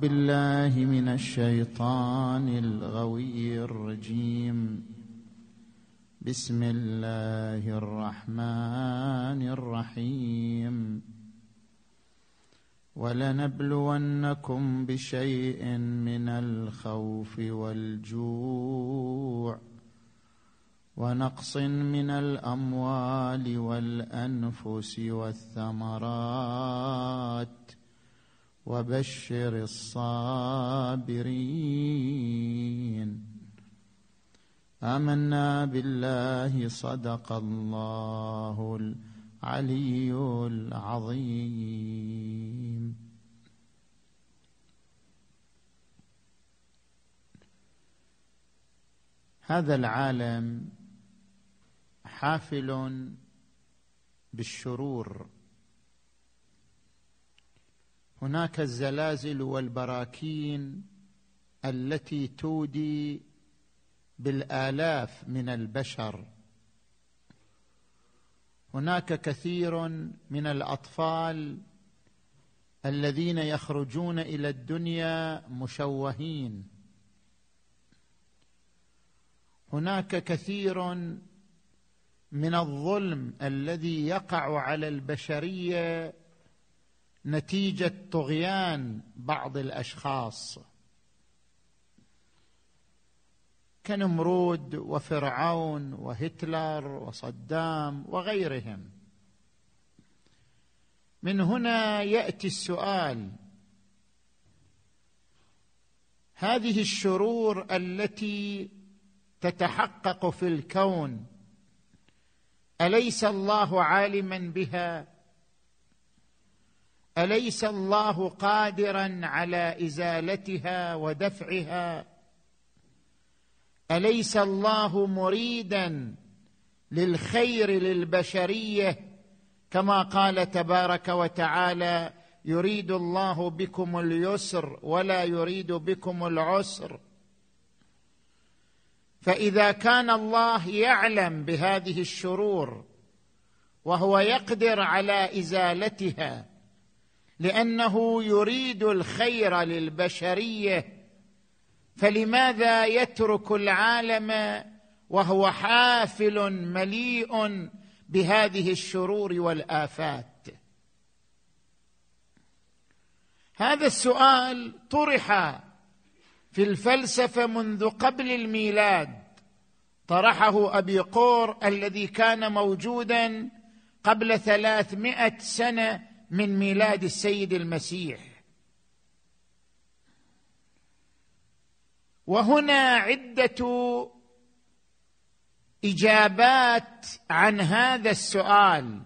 بالله من الشيطان الغوي الرجيم. بسم الله الرحمن الرحيم. ولنبلونكم بشيء من الخوف والجوع. ونقص من الأموال والأنفس والثمرات. وبشر الصابرين. آمنا بالله صدق الله العلي العظيم. هذا العالم حافل بالشرور. هناك الزلازل والبراكين التي تودي بالآلاف من البشر. هناك كثير من الأطفال الذين يخرجون إلى الدنيا مشوهين. هناك كثير من الظلم الذي يقع على البشرية نتيجة طغيان بعض الأشخاص. كنمرود وفرعون وهتلر وصدام وغيرهم. من هنا يأتي السؤال هذه الشرور التي تتحقق في الكون أليس الله عالما بها؟ أليس الله قادرا على إزالتها ودفعها؟ أليس الله مريدا للخير للبشرية؟ كما قال تبارك وتعالى يريد الله بكم اليسر ولا يريد بكم العسر. فإذا كان الله يعلم بهذه الشرور وهو يقدر على إزالتها لأنه يريد الخير للبشرية. فلماذا يترك العالم وهو حافل مليء بهذه الشرور والآفات؟ هذا السؤال طرح في الفلسفة منذ قبل الميلاد. طرحه أبي قور الذي كان موجودا قبل ثلاثمائة سنة من ميلاد السيد المسيح. وهنا عدة إجابات عن هذا السؤال.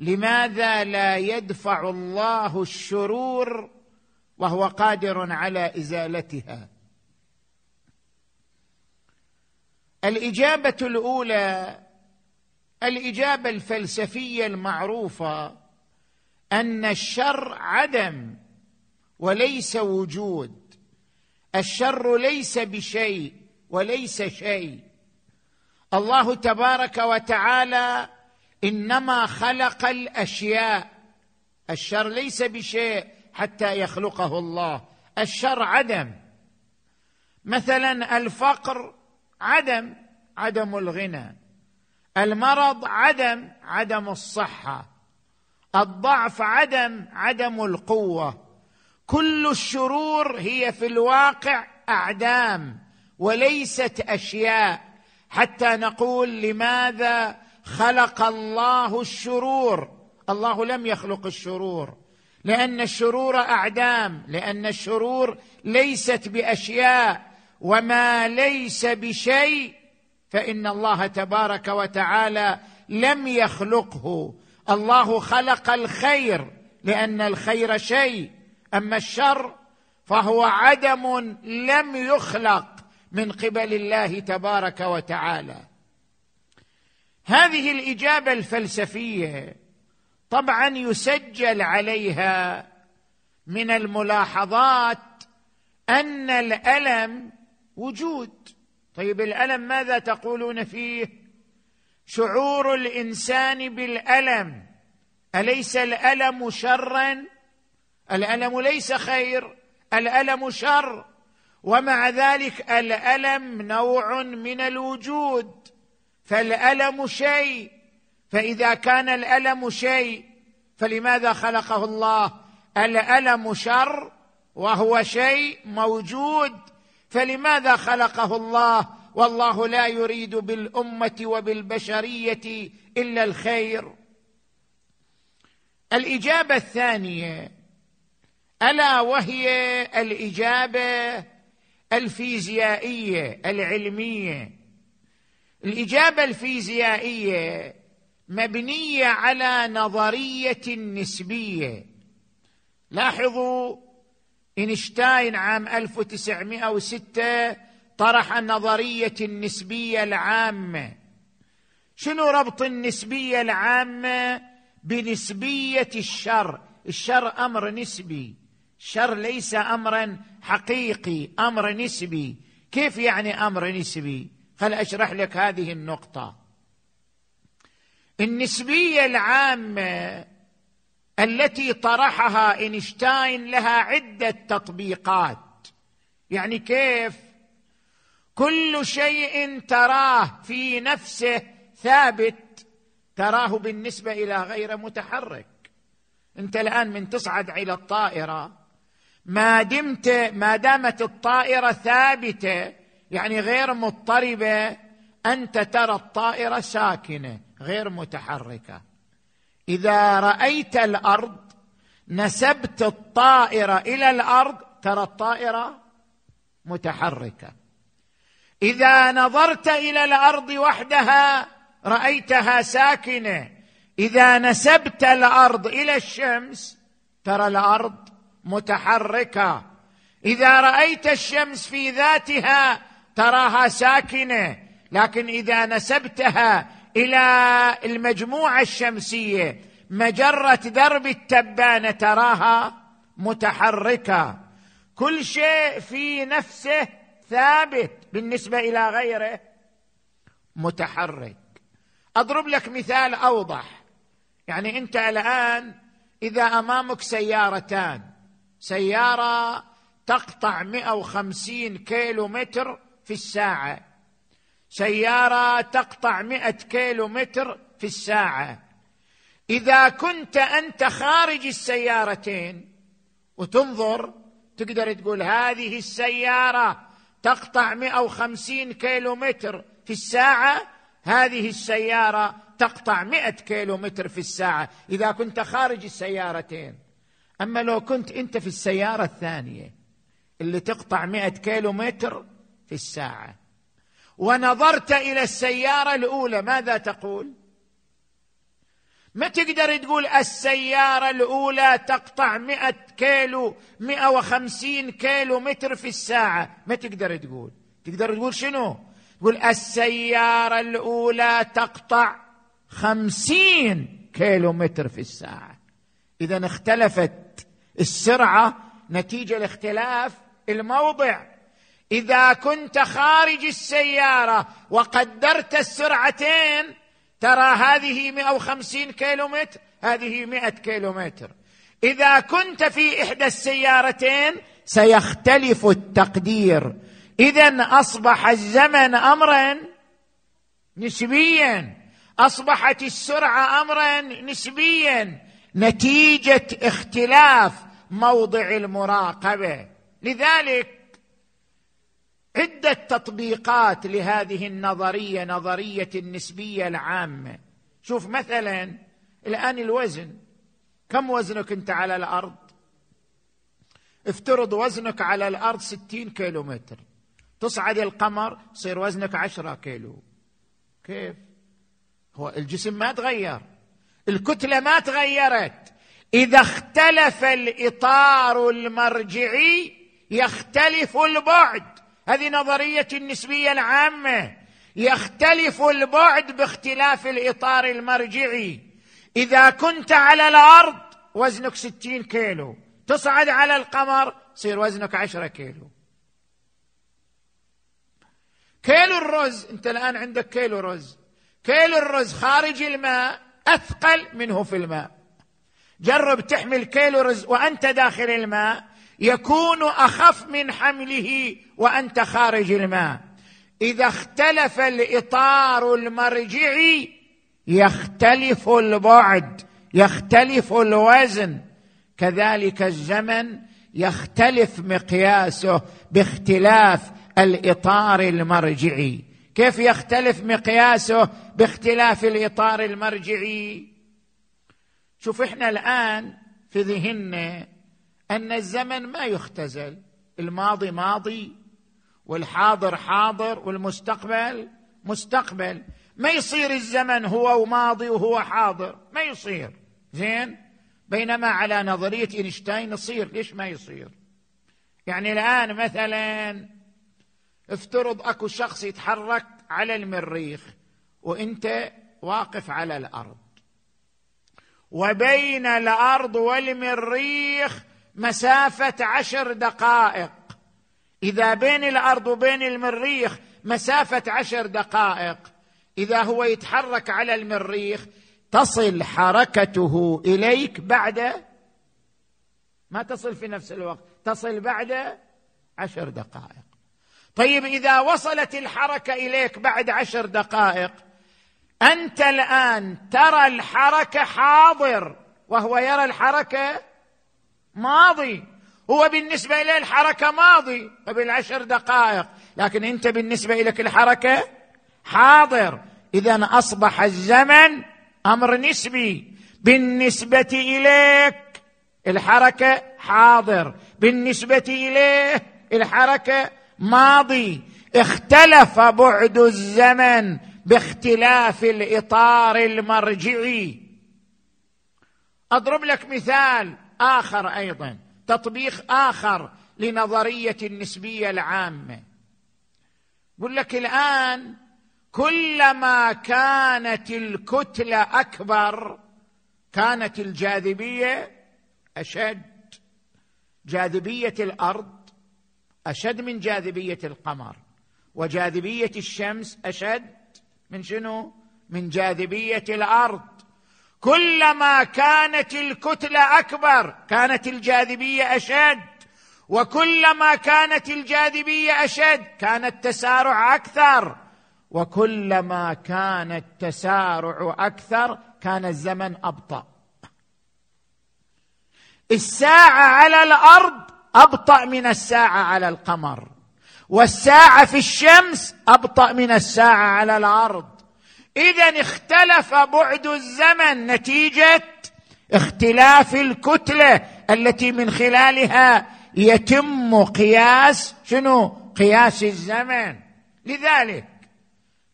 لماذا لا يدفع الله الشرور وهو قادر على إزالتها؟ الإجابة الأولى الإجابة الفلسفية المعروفة أن الشر عدم وليس وجود. الشر ليس بشيء وليس شيء. الله تبارك وتعالى إنما خلق الأشياء. الشر ليس بشيء حتى يخلقه الله. الشر عدم. مثلا الفقر عدم عدم الغنى. المرض عدم عدم الصحة. الضعف عدم عدم القوة. كل الشرور هي في الواقع أعدام وليست أشياء. حتى نقول لماذا خلق الله الشرور؟ الله لم يخلق الشرور. لأن الشرور أعدام لأن الشرور ليست بأشياء. وما ليس بشيء فإن الله تبارك وتعالى لم يخلقه. الله خلق الخير لأن الخير شيء. أما الشر فهو عدم لم يخلق من قبل الله تبارك وتعالى. هذه الإجابة الفلسفية طبعا يسجل عليها من الملاحظات أن الألم وجود. طيب الألم ماذا تقولون فيه؟ شعور الإنسان بالألم. أليس الألم شرا؟ الألم ليس خير الألم شر. ومع ذلك الألم نوع من الوجود. فالألم شيء فإذا كان الألم شيء فلماذا خلقه الله؟ الألم شر وهو شيء موجود. فلماذا خلقه الله؟ والله لا يريد بالأمة وبالبشرية إلا الخير. الإجابة الثانية ألا وهي الإجابة الفيزيائية العلمية. الإجابة الفيزيائية مبنية على نظرية النسبيه لاحظوا إينشتاين عام 1906 طرح النظريه النسبية العامة. شنو ربط النسبية العامة بنسبية الشر؟ الشر أمر نسبي. الشر ليس امرا حقيقي أمر نسبي. كيف يعني أمر نسبي؟ خل أشرح لك هذه النقطة. النسبية العامة التي طرحها إينشتاين لها عدة تطبيقات. يعني كيف؟ كل شيء تراه في نفسه ثابت تراه بالنسبة إلى غير متحرك. أنت الآن من تصعد إلى الطائرة ما دمت ما دامت الطائرة ثابتة يعني غير مضطربة أنت ترى الطائرة ساكنة غير متحركة. إذا رأيت الأرض نسبت الطائرة إلى الأرض ترى الطائرة متحركة. إذا نظرت إلى الأرض وحدها رأيتها ساكنة. إذا نسبت الأرض إلى الشمس ترى الأرض متحركة. إذا رأيت الشمس في ذاتها تراها ساكنة. لكن إذا نسبتها إلى المجموعة الشمسية مجرة درب التبانة تراها متحركة. كل شيء في نفسه ثابت بالنسبة إلى غيره متحرك. أضرب لك مثال أوضح. يعني أنت الآن إذا أمامك سيارتان سيارة تقطع 150 كيلو متر في الساعة. سيارة تقطع 100 كيلو متر في الساعة. إذا كنت أنت خارج السيارتين وتنظر تقدر تقول هذه السيارة تقطع 150 كيلو متر في الساعة؟ هذه السيارة تقطع 100 كيلو متر في الساعة إذا كنت خارج السيارتين. أما لو كنت أنت في السيارة الثانية اللي تقطع 100 كيلو متر في الساعة. ونظرت إلى السيارة الأولى ماذا تقول؟ ما تقدر تقول السيارة الأولى تقطع مئة كيلو مئة وخمسين كيلو متر في الساعة. ما تقدر تقول. تقدر تقول شنو؟ تقول السيارة الأولى تقطع خمسين كيلو متر في الساعة. إذا اختلفت السرعة نتيجة لاختلاف الموضع. إذا كنت خارج السيارة وقدرت السرعتين ترى هذه 150 كيلو متر هذه 100 كيلو متر إذا كنت في إحدى السيارتين سيختلف التقدير. إذا أصبح الزمن أمرا نسبيا. أصبحت السرعة أمرا نسبيا. نتيجة اختلاف موضع المراقبة. لذلك عدة تطبيقات لهذه النظرية نظرية النسبية العامة. شوف مثلا الآن الوزن. كم وزنك أنت على الأرض؟ افترض وزنك على الأرض ستين كيلو متر تصعد القمر يصير وزنك عشرة كيلو. كيف؟ هو الجسم ما تغير. الكتلة ما تغيرت. إذا اختلف الإطار المرجعي يختلف البعد. هذه نظرية النسبية العامة. يختلف البعد باختلاف الإطار المرجعي. إذا كنت على الأرض وزنك ستين كيلو. تصعد على القمر يصير وزنك عشرة كيلو. كيلو الرز أنت الآن عندك كيلو رز. كيلو الرز خارج الماء أثقل منه في الماء. جرب تحمل كيلو رز وأنت داخل الماء. يكون أخف من حمله وأنت خارج الماء. إذا اختلف الإطار المرجعي يختلف البعد يختلف الوزن. كذلك الزمن يختلف مقياسه باختلاف الإطار المرجعي كيف يختلف مقياسه باختلاف الإطار المرجعي شوف إحنا الآن في ذهننا أن الزمن ما يختزل الماضي ماضي والحاضر حاضر والمستقبل مستقبل. ما يصير الزمن هو وماضي وهو حاضر ما يصير. زين؟ بينما على نظرية إينشتاين يصير. ليش ما يصير؟ يعني الآن مثلا افترض أكو شخص يتحرك على المريخ وإنت واقف على الأرض. وبين الأرض والمريخ مسافة عشر دقائق. إذا بين الأرض وبين المريخ مسافة عشر دقائق. إذا هو يتحرك على المريخ تصل حركته إليك بعد ما تصل في نفس الوقت تصل بعد عشر دقائق. طيب إذا وصلت الحركة إليك بعد عشر دقائق أنت الآن ترى الحركة حاضر وهو يرى الحركة ماضي. هو بالنسبة إليه الحركة ماضي قبل عشر دقائق. لكن أنت بالنسبة لك الحركة حاضر. اذا أصبح الزمن أمر نسبي. بالنسبة إليك الحركة حاضر. بالنسبة إليه الحركة ماضي. اختلف بعد الزمن باختلاف الإطار المرجعي. أضرب لك مثال. آخر أيضا تطبيق آخر لنظرية النسبية العامة. يقول لك الآن كلما كانت الكتلة أكبر كانت الجاذبية أشد. جاذبية الأرض أشد من جاذبية القمر وجاذبية الشمس أشد من شنو؟ من جاذبية الأرض. كلما كانت الكتلة أكبر كانت الجاذبية أشد. وكلما كانت الجاذبية أشد كان التسارع أكثر. وكلما كان التسارع أكثر كان الزمن أبطأ. الساعة على الأرض أبطأ من الساعة على القمر. والساعة في الشمس أبطأ من الساعة على الأرض. اذا اختلف بعد الزمن نتيجة اختلاف الكتلة التي من خلالها يتم قياس شنو؟ قياس الزمن. لذلك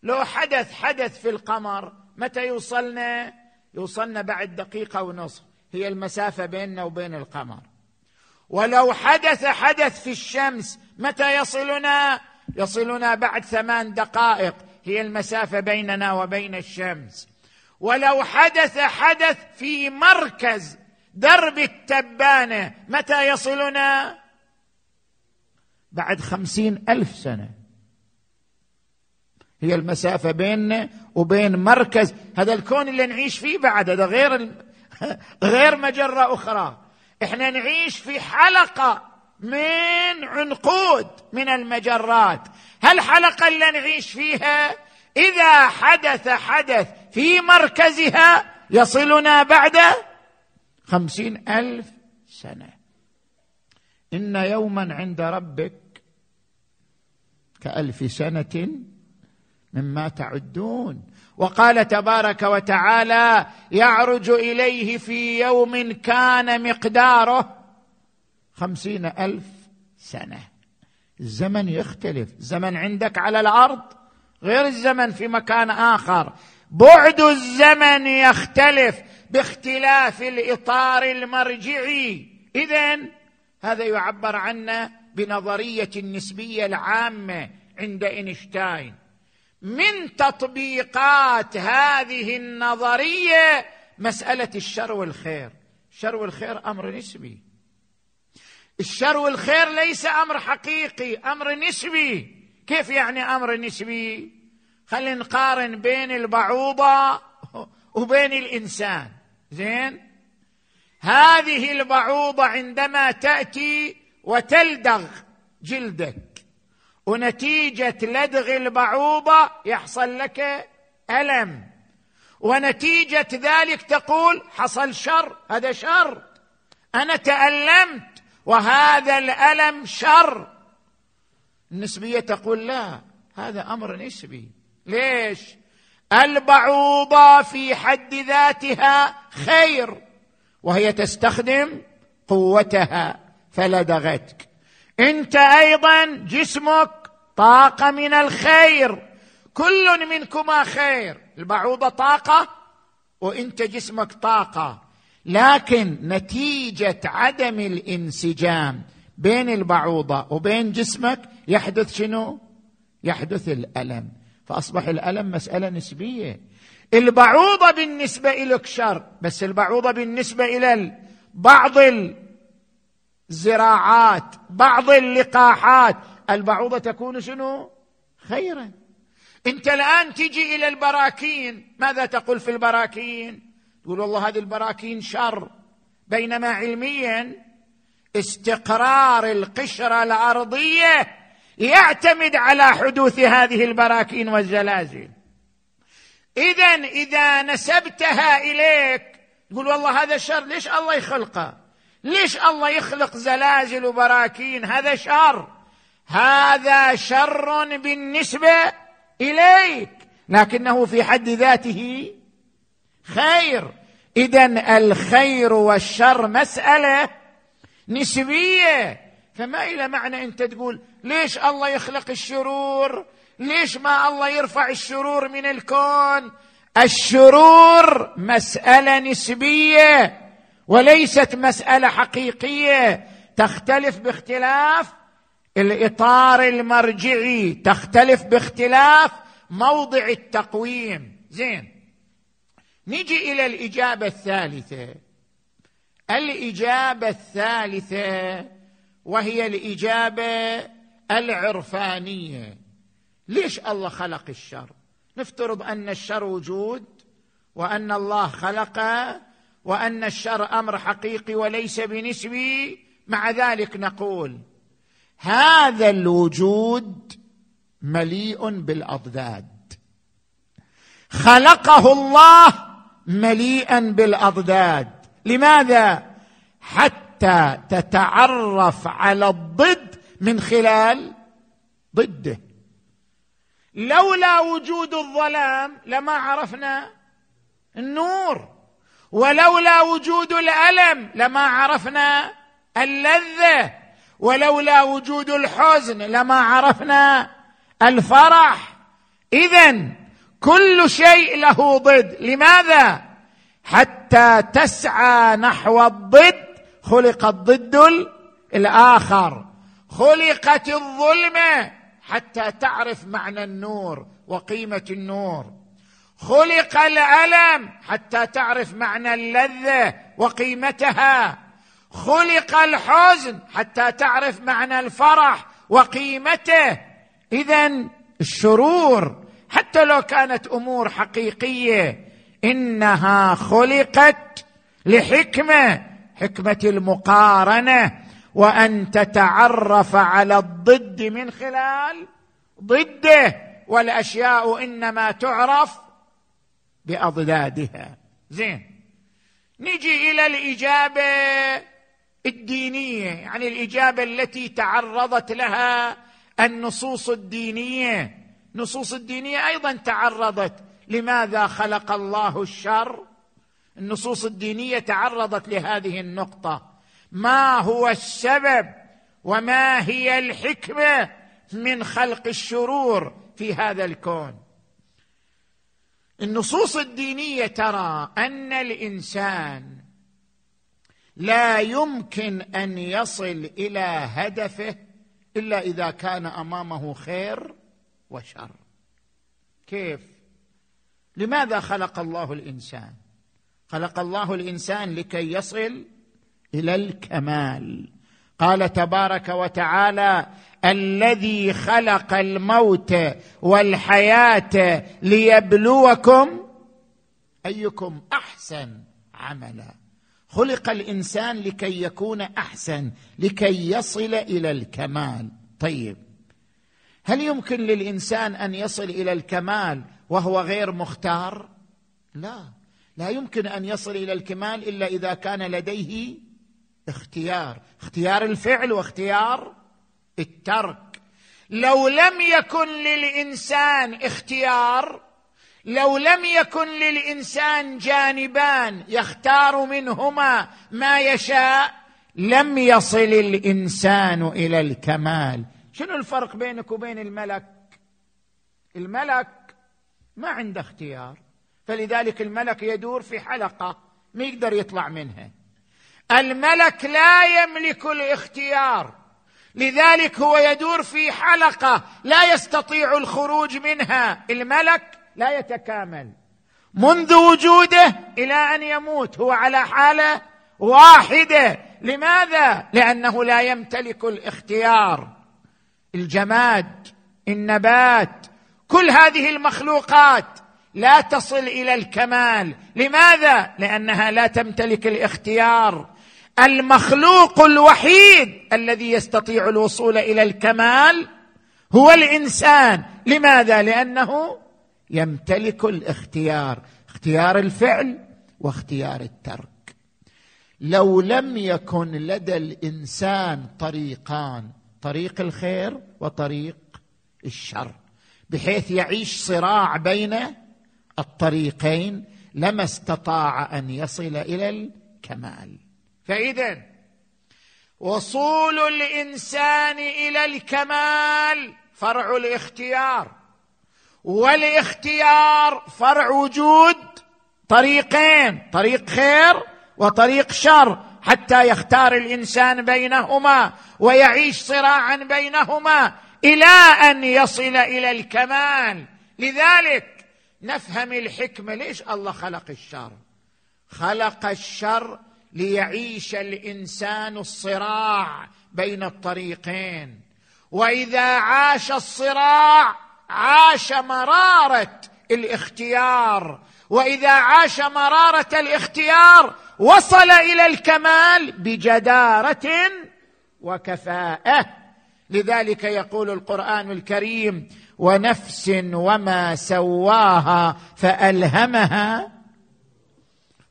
لو حدث حدث في القمر متى يوصلنا؟ يوصلنا بعد دقيقة ونصف. هي المسافة بيننا وبين القمر. ولو حدث حدث في الشمس متى يصلنا؟ يصلنا بعد ثمان دقائق. هي المسافة بيننا وبين الشمس. ولو حدث حدث في مركز درب التبانة متى يصلنا؟ بعد خمسين ألف سنة. هي المسافة بيننا وبين مركز هذا الكون اللي نعيش فيه بعد هذا غير غير مجرة أخرى. إحنا نعيش في حلقة من عنقود من المجرات. هالحلقه اللي نعيش فيها؟ إذا حدث حدث في مركزها يصلنا بعد خمسين ألف سنة. إن يوما عند ربك كألف سنة مما تعدون. وقال تبارك وتعالى يعرج إليه في يوم كان مقداره خمسين ألف سنة. الزمن يختلف. زمن عندك على الأرض غير الزمن في مكان آخر. بعد الزمن يختلف باختلاف الإطار المرجعي. اذا هذا يعبر عنه بنظرية النسبية العامة عند إينشتاين. من تطبيقات هذه النظرية مسألة الشر والخير. الشر والخير أمر نسبي. الشر والخير ليس أمر حقيقي أمر نسبي. كيف يعني أمر نسبي؟ خلينا نقارن بين البعوضة وبين الإنسان. زين؟ هذه البعوضة عندما تأتي وتلدغ جلدك ونتيجة لدغ البعوضة يحصل لك ألم ونتيجة ذلك تقول حصل شر هذا شر. أنا تألمت وهذا الألم شر. النسبية تقول لا هذا أمر نسبي ليش؟ البعوضه في حد ذاتها خير وهي تستخدم قوتها. فلدغتك. أنت أيضا جسمك طاقة من الخير. كل منكما خير. البعوضة طاقة وإنت جسمك طاقة. لكن نتيجة عدم الانسجام بين البعوضة وبين جسمك يحدث شنو؟ يحدث الألم. فأصبح الألم مسألة نسبية. البعوضة بالنسبة لك شر بس البعوضة بالنسبة إلى بعض الزراعات بعض اللقاحات. البعوضة تكون شنو؟ خيرا. أنت الآن تجي إلى البراكين. ماذا تقول في البراكين؟ تقول والله هذه البراكين شر. بينما علميا استقرار القشرة الأرضية يعتمد على حدوث هذه البراكين والزلازل. اذا إذا نسبتها إليك تقول والله هذا شر ليش الله يخلقه؟ ليش الله يخلق زلازل وبراكين؟ هذا شر. هذا شر بالنسبة إليك. لكنه في حد ذاته خير. اذا الخير والشر مسألة نسبيه فما إلى معنى أنت تقول ليش الله يخلق الشرور؟ ليش ما الله يرفع الشرور من الكون؟ الشرور مسألة نسبية وليست مسألة حقيقية. تختلف باختلاف الإطار المرجعي تختلف باختلاف موضع التقويم. زين. نجي إلى الإجابة الثالثة. الإجابة الثالثة وهي الإجابة العرفانية. ليش الله خلق الشر؟ نفترض أن الشر وجود وأن الله خلقه وأن الشر أمر حقيقي وليس بنسبي مع ذلك نقول هذا الوجود مليء بالأضداد. خلقه الله مليئا بالأضداد. لماذا؟ حتى تتعرف على الضد من خلال ضده. لولا وجود الظلام لما عرفنا النور. ولولا وجود الألم لما عرفنا اللذة. ولولا وجود الحزن لما عرفنا الفرح. اذا كل شيء له ضد. لماذا؟ حتى تسعى نحو الضد. خلق الضد الآخر. خلقت الظلمه حتى تعرف معنى النور وقيمة النور. خلق الألم حتى تعرف معنى اللذة وقيمتها. خلق الحزن حتى تعرف معنى الفرح وقيمته. اذا الشرور حتى لو كانت أمور حقيقية إنها خلقت لحكمة حكمة المقارنة وأن تتعرف على الضد من خلال ضده والأشياء إنما تعرف بأضدادها. زين. نجي إلى الإجابة الدينية يعني الإجابة التي تعرضت لها النصوص الدينية. النصوص الدينية أيضا تعرضت. لماذا خلق الله الشر؟ النصوص الدينية تعرضت لهذه النقطة. ما هو السبب وما هي الحكمة من خلق الشرور في هذا الكون؟ النصوص الدينية ترى أن الإنسان لا يمكن أن يصل إلى هدفه إلا إذا كان أمامه خير وشر. كيف؟ لماذا خلق الله الإنسان؟ خلق الله الإنسان لكي يصل إلى الكمال. قال تبارك وتعالى الذي خلق الموت والحياة ليبلوكم أيكم أحسن عملا. خلق الإنسان لكي يكون أحسن لكي يصل إلى الكمال. طيب. هل يمكن للإنسان أن يصل إلى الكمال وهو غير مختار؟ لا. لا يمكن أن يصل إلى الكمال إلا إذا كان لديه اختيار اختيار الفعل واختيار الترك. لو لم يكن للإنسان اختيار لو لم يكن للإنسان جانبان يختار منهما ما يشاء لم يصل الإنسان إلى الكمال. شنو الفرق بينك وبين الملك؟ الملك ما عنده اختيار فلذلك الملك يدور في حلقة ما يقدر يطلع منها. الملك لا يملك الاختيار لذلك هو يدور في حلقة لا يستطيع الخروج منها. الملك لا يتكامل. منذ وجوده إلى أن يموت هو على حالة واحدة. لماذا؟ لأنه لا يمتلك الاختيار. الجماد النبات كل هذه المخلوقات لا تصل إلى الكمال. لماذا؟ لأنها لا تمتلك الاختيار. المخلوق الوحيد الذي يستطيع الوصول إلى الكمال هو الإنسان. لماذا؟ لأنه يمتلك الاختيار اختيار الفعل واختيار الترك. لو لم يكن لدى الإنسان طريقان طريق الخير وطريق الشر بحيث يعيش صراع بين الطريقين لما استطاع أن يصل إلى الكمال. فإذا وصول الإنسان إلى الكمال فرع الاختيار والاختيار فرع وجود طريقين طريق خير وطريق شر. حتى يختار الإنسان بينهما ويعيش صراعا بينهما إلى أن يصل إلى الكمال. لذلك نفهم الحكمه ليش الله خلق الشر؟ خلق الشر ليعيش الإنسان الصراع بين الطريقين. وإذا عاش الصراع عاش مرارة الاختيار وإذا عاش مرارة الاختيار وصل إلى الكمال بجدارة وكفاءة. لذلك يقول القرآن الكريم ونفس وما سواها فألهمها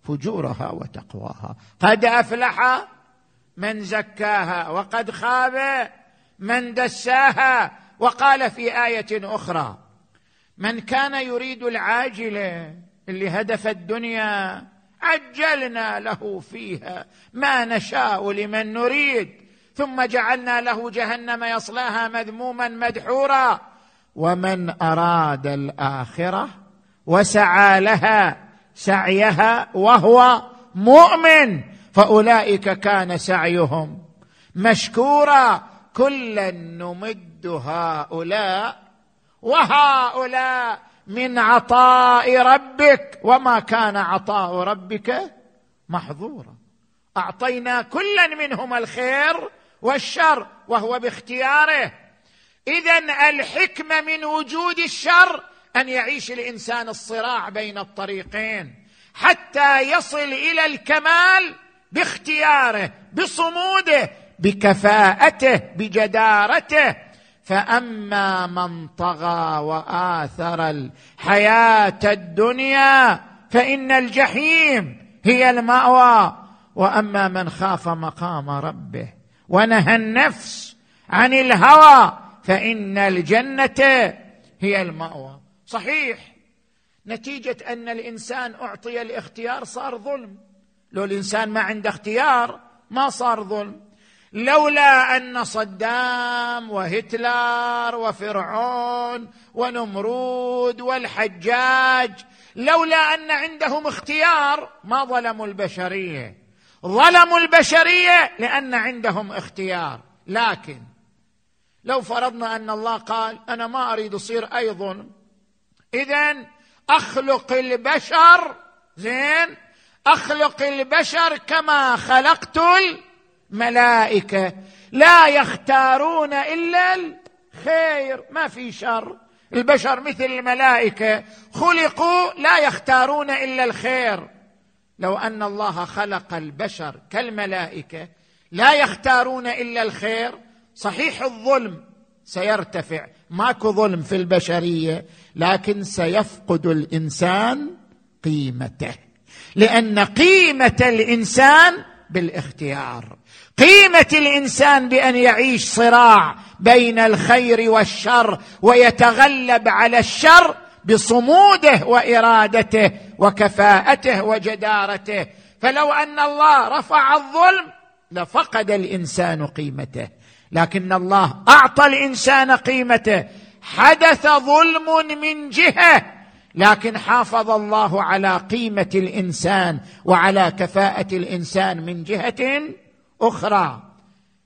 فجورها وتقواها. قد أفلح من زكاها وقد خاب من دساها. وقال في آية أخرى من كان يريد العاجله اللي هدف الدنيا عجلنا له فيها ما نشاء لمن نريد. ثم جعلنا له جهنم يصلاها مذموما مدحورا. ومن أراد الآخرة وسعى لها سعيها وهو مؤمن. فأولئك كان سعيهم مشكورا. كلا نمد هؤلاء وهؤلاء من عطاء ربك وما كان عطاء ربك محظورا. أعطينا كلا منهما الخير والشر وهو باختياره. اذا الحكمة من وجود الشر أن يعيش الإنسان الصراع بين الطريقين حتى يصل إلى الكمال باختياره بصموده بكفاءته بجدارته فأما من طغى وآثر الحياة الدنيا فإن الجحيم هي المأوى. وأما من خاف مقام ربه ونهى النفس عن الهوى فإن الجنة هي المأوى. صحيح. نتيجة أن الإنسان أعطي الاختيار صار ظلم. لو الإنسان ما عنده اختيار ما صار ظلم. لولا أن صدام وهتلر وفرعون ونمرود والحجاج لولا أن عندهم اختيار ما ظلموا البشرية. ظلموا البشرية لأن عندهم اختيار. لكن لو فرضنا أن الله قال أنا ما أريد أصير أي ظلم اذا أخلق البشر زين أخلق البشر كما خلقت الملائكه لا يختارون إلا الخير ما في شر. البشر مثل الملائكة. خلقوا لا يختارون إلا الخير. لو أن الله خلق البشر كالملائكة لا يختارون إلا الخير. صحيح الظلم سيرتفع. ماكو ظلم في البشرية لكن سيفقد الإنسان قيمته. لأن قيمة الإنسان بالإختيار. قيمة الإنسان بأن يعيش صراع بين الخير والشر ويتغلب على الشر بصموده وإرادته وكفاءته وجدارته. فلو أن الله رفع الظلم لفقد الإنسان قيمته. لكن الله أعطى الإنسان قيمته. حدث ظلم من جهة لكن حافظ الله على قيمة الإنسان وعلى كفاءة الإنسان من جهة أخرى.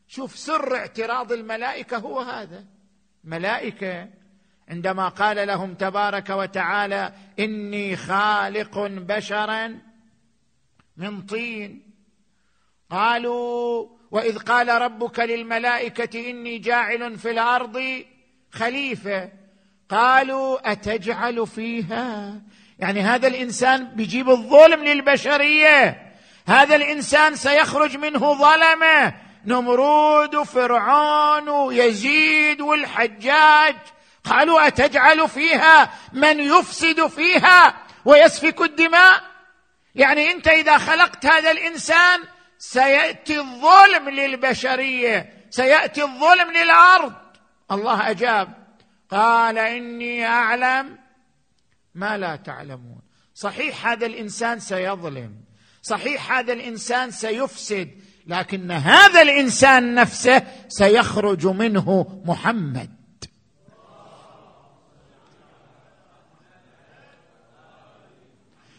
شوف سر اعتراض الملائكة هو هذا. ملائكة عندما قال لهم تبارك وتعالى إني خالق بشرا من طين. قالوا وإذ قال ربك للملائكة إني جاعل في الأرض خليفة. قالوا أتجعل فيها؟ يعني هذا الإنسان بيجيب الظلم للبشرية. هذا الإنسان سيخرج منه ظلمة. نمرود وفرعون ويزيد والحجاج. قالوا أتجعل فيها من يفسد فيها ويسفك الدماء؟ يعني أنت إذا خلقت هذا الإنسان سيأتي الظلم للبشرية سيأتي الظلم للأرض. الله أجاب. قال إني أعلم ما لا تعلمون. صحيح هذا الإنسان سيظلم. صحيح هذا الإنسان سيفسد لكن هذا الإنسان نفسه سيخرج منه محمد.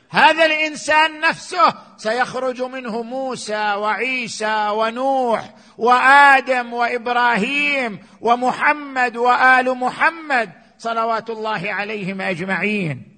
هذا الإنسان نفسه سيخرج منه موسى وعيسى ونوح وآدم وإبراهيم ومحمد وآل محمد صلوات الله عليهم أجمعين.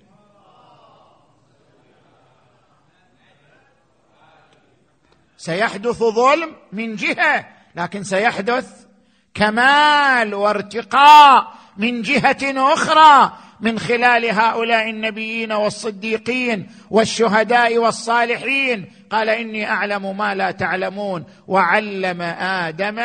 سيحدث ظلم من جهة لكن سيحدث كمال وارتقاء من جهة أخرى من خلال هؤلاء النبيين والصديقين والشهداء والصالحين. قال إني أعلم ما لا تعلمون. وعلم آدم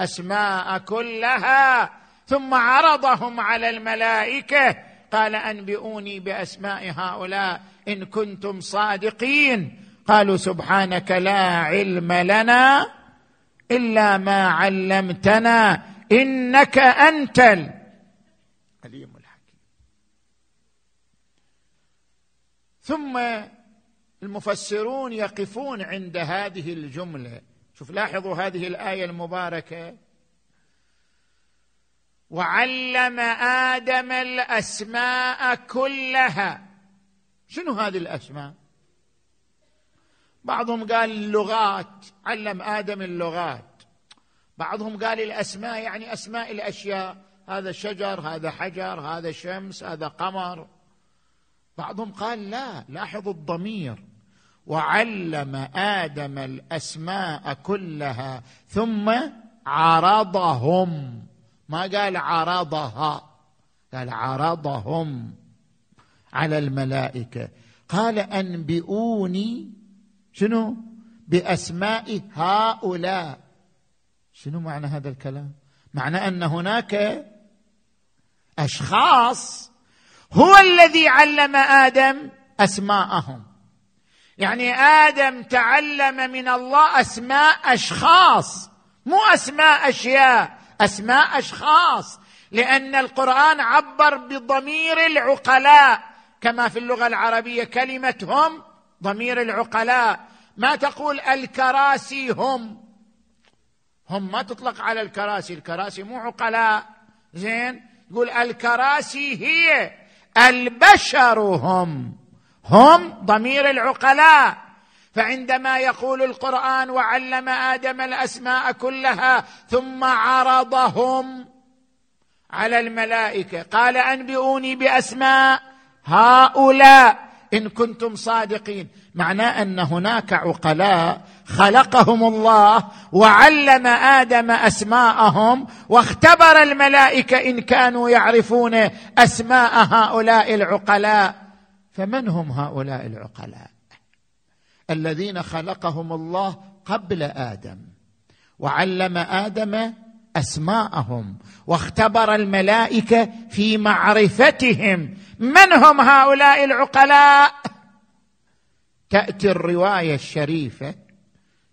الأسماء كلها ثم عرضهم على الملائكة. قال أنبئوني بأسماء هؤلاء إن كنتم صادقين. قالوا سبحانك لا علم لنا إلا ما علمتنا إنك أنت العليم الحكيم. ثم المفسرون يقفون عند هذه الجملة. شوف لاحظوا هذه الآية المباركة. وعلم آدم الأسماء كلها. شنو هذه الأسماء؟ بعضهم قال اللغات علم آدم اللغات. بعضهم قال الأسماء يعني أسماء الأشياء. هذا شجر هذا حجر هذا شمس هذا قمر. بعضهم قال لا لاحظوا الضمير. وعلم آدم الأسماء كلها ثم عرضهم. ما قال عرضها؟ قال عرضهم على الملائكة. قال أنبئوني شنو؟ بأسماء هؤلاء. شنو معنى هذا الكلام؟ معنى أن هناك أشخاص هو الذي علم آدم أسماءهم. يعني آدم تعلم من الله أسماء أشخاص مو أسماء أشياء أسماء أشخاص. لأن القرآن عبر بضمير العقلاء كما في اللغة العربية كلمه هم ضمير العقلاء. ما تقول الكراسي هم؟ هم ما تطلق على الكراسي. الكراسي مو عقلاء. زين؟ يقول الكراسي هي البشر هم. هم ضمير العقلاء. فعندما يقول القرآن وعلم آدم الأسماء كلها ثم عرضهم على الملائكة قال أنبئوني بأسماء هؤلاء. إن كنتم صادقين. معناه أن هناك عقلاء خلقهم الله وعلم آدم أسماءهم واختبر الملائكة إن كانوا يعرفون أسماء هؤلاء العقلاء. فمن هم هؤلاء العقلاء؟ الذين خلقهم الله قبل آدم. وعلم آدم أسماءهم واختبر الملائكة في معرفتهم. من هم هؤلاء العقلاء؟ تأتي الرواية الشريفة.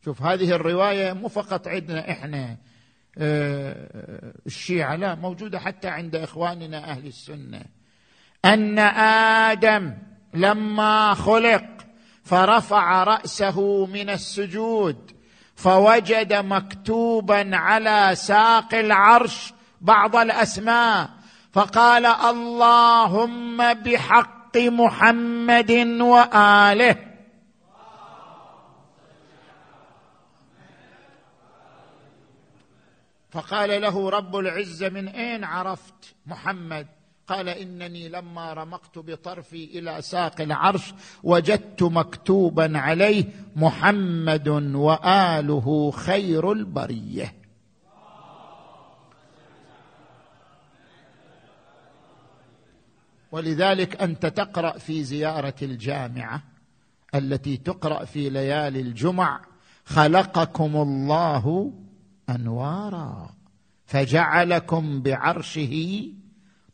شوف هذه الرواية مو فقط عندنا إحنا آه، الشيعة لا موجودة حتى عند إخواننا أهل السنة. أن آدم لما خلق فرفع رأسه من السجود. فوجد مكتوبا على ساق العرش بعض الأسماء فقال اللهم بحق محمد وآله. فقال له رب العزة من أين عرفت محمد؟ قال إنني لما رمقت بطرفي إلى ساق العرش وجدت مكتوبا عليه محمد وآله خير البرية. ولذلك أنت تقرأ في زيارة الجامعة التي تقرأ في ليالي الجمع خلقكم الله أنوارا فجعلكم بعرشه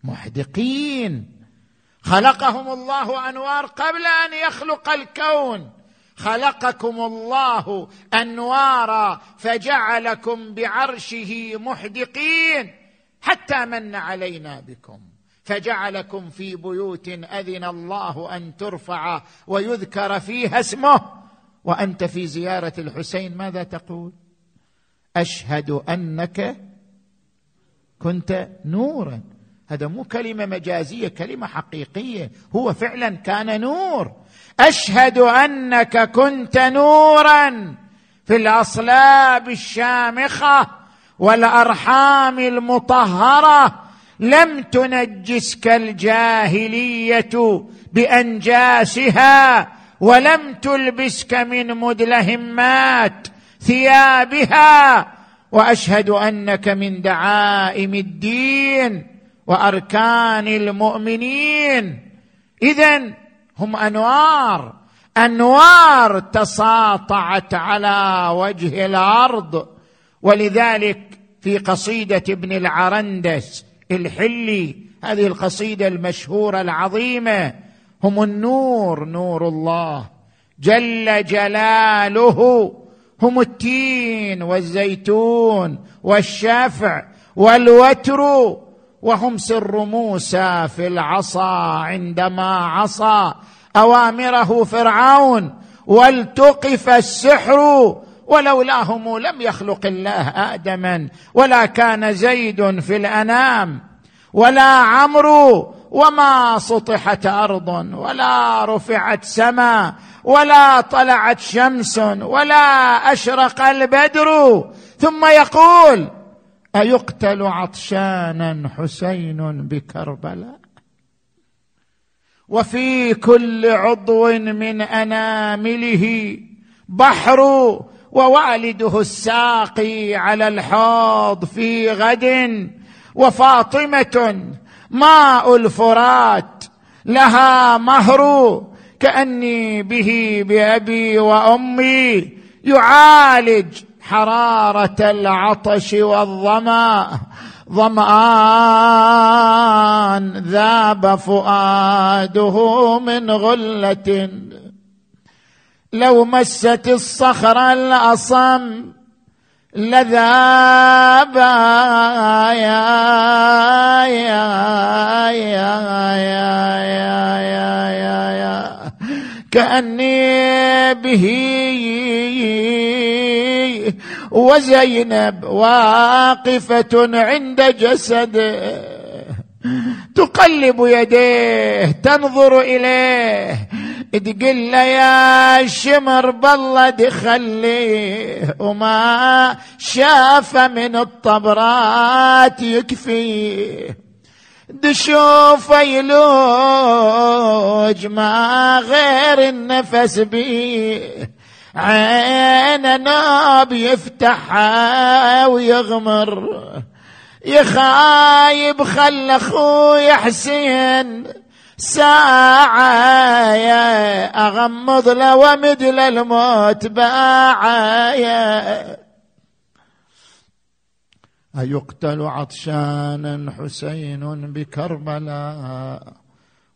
محدقين خلقهم الله أنوار قبل أن يخلق الكون. خلقكم الله أنوارا فجعلكم بعرشه محدقين حتى من علينا بكم. فجعلكم في بيوت أذن الله أن ترفع ويذكر فيها اسمه. وأنت في زيارة الحسين ماذا تقول؟ أشهد أنك كنت نورا. هذا مو كلمة مجازية كلمة حقيقية. هو فعلا كان نور. أشهد أنك كنت نورا في الأصلاب الشامخة والأرحام المطهرة. لم تنجسك الجاهلية بأنجاسها ولم تلبسك من مدلهمات ثيابها. وأشهد أنك من دعائم الدين. وأركان المؤمنين. اذا هم أنوار. أنوار تساطعت على وجه الأرض. ولذلك في قصيدة ابن العرندس الحلي هذه القصيدة المشهورة العظيمة هم النور نور الله. جل جلاله هم التين والزيتون والشفع والوتر وهم سر موسى في العصا عندما عصى أوامره فرعون والتقف السحر ولولاهم لم يخلق الله آدما ولا كان زيد في الأنام ولا عمرو وما سطحت أرض ولا رفعت سماء ولا طلعت شمس ولا أشرق البدر. ثم يقول أيقتل عطشانا حسين بكربلاء؟ وفي كل عضو من أنامله بحر ووالده الساقي على الحوض في غد وفاطمة ماء الفرات لها مهر كأني به بأبي وأمي يعالج حرارة العطش والظمأ ظمآن ذاب فؤاده من غلة. لو مست الصخر الأصم لذاب يا يا يا يا يا يا كأني به وزينب واقفة عند جسده تقلب يديه تنظر إليه. تقول له يا شمر بالله دخليه وما شاف من الطبرات يكفيه دشوف يلوج ما غير النفس بيه. عين ناب يفتحها ويغمر. يخايب خل أخوي حسين ساعة أغمض له ومد للموت باعة أيقتل عطشانا حسين بكربلاء.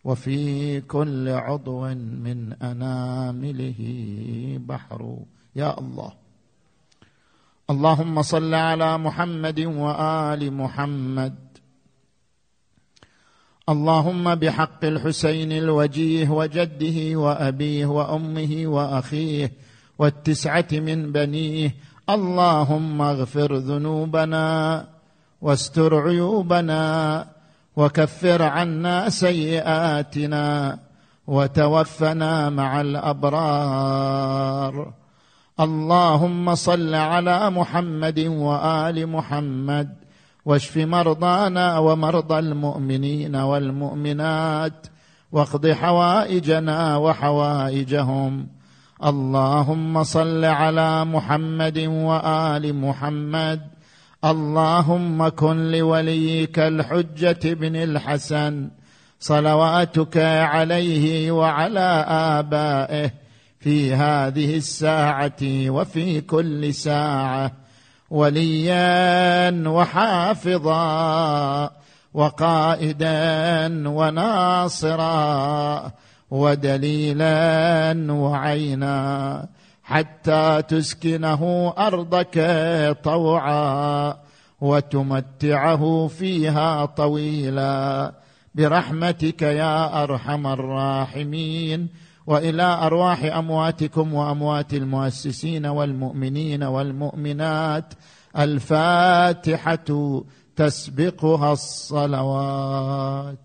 وفي كل عضو من أنامله بحر. يا الله. اللهم صل على محمد وآل محمد. اللهم بحق الحسين الوجيه وجده وأبيه وأمه وأخيه والتسعة من بنيه. اللهم اغفر ذنوبنا واستر عيوبنا وكفر عنا سيئاتنا وتوفنا مع الأبرار. اللهم صل على محمد وآل محمد واشف مرضانا ومرضى المؤمنين والمؤمنات واقض حوائجنا وحوائجهم. اللهم صل على محمد وآل محمد اللهم كن لوليك الحجة بن الحسن صلواتك عليه وعلى آبائه في هذه الساعة وفي كل ساعة وليا وحافظا وقائدا وناصرا ودليلا وعينا. حتى تسكنه أرضك طوعا وتمتعه فيها طويلا. برحمتك يا أرحم الراحمين. وإلى أرواح أمواتكم وأموات المؤسسين والمؤمنين والمؤمنات الفاتحة تسبقها الصلوات.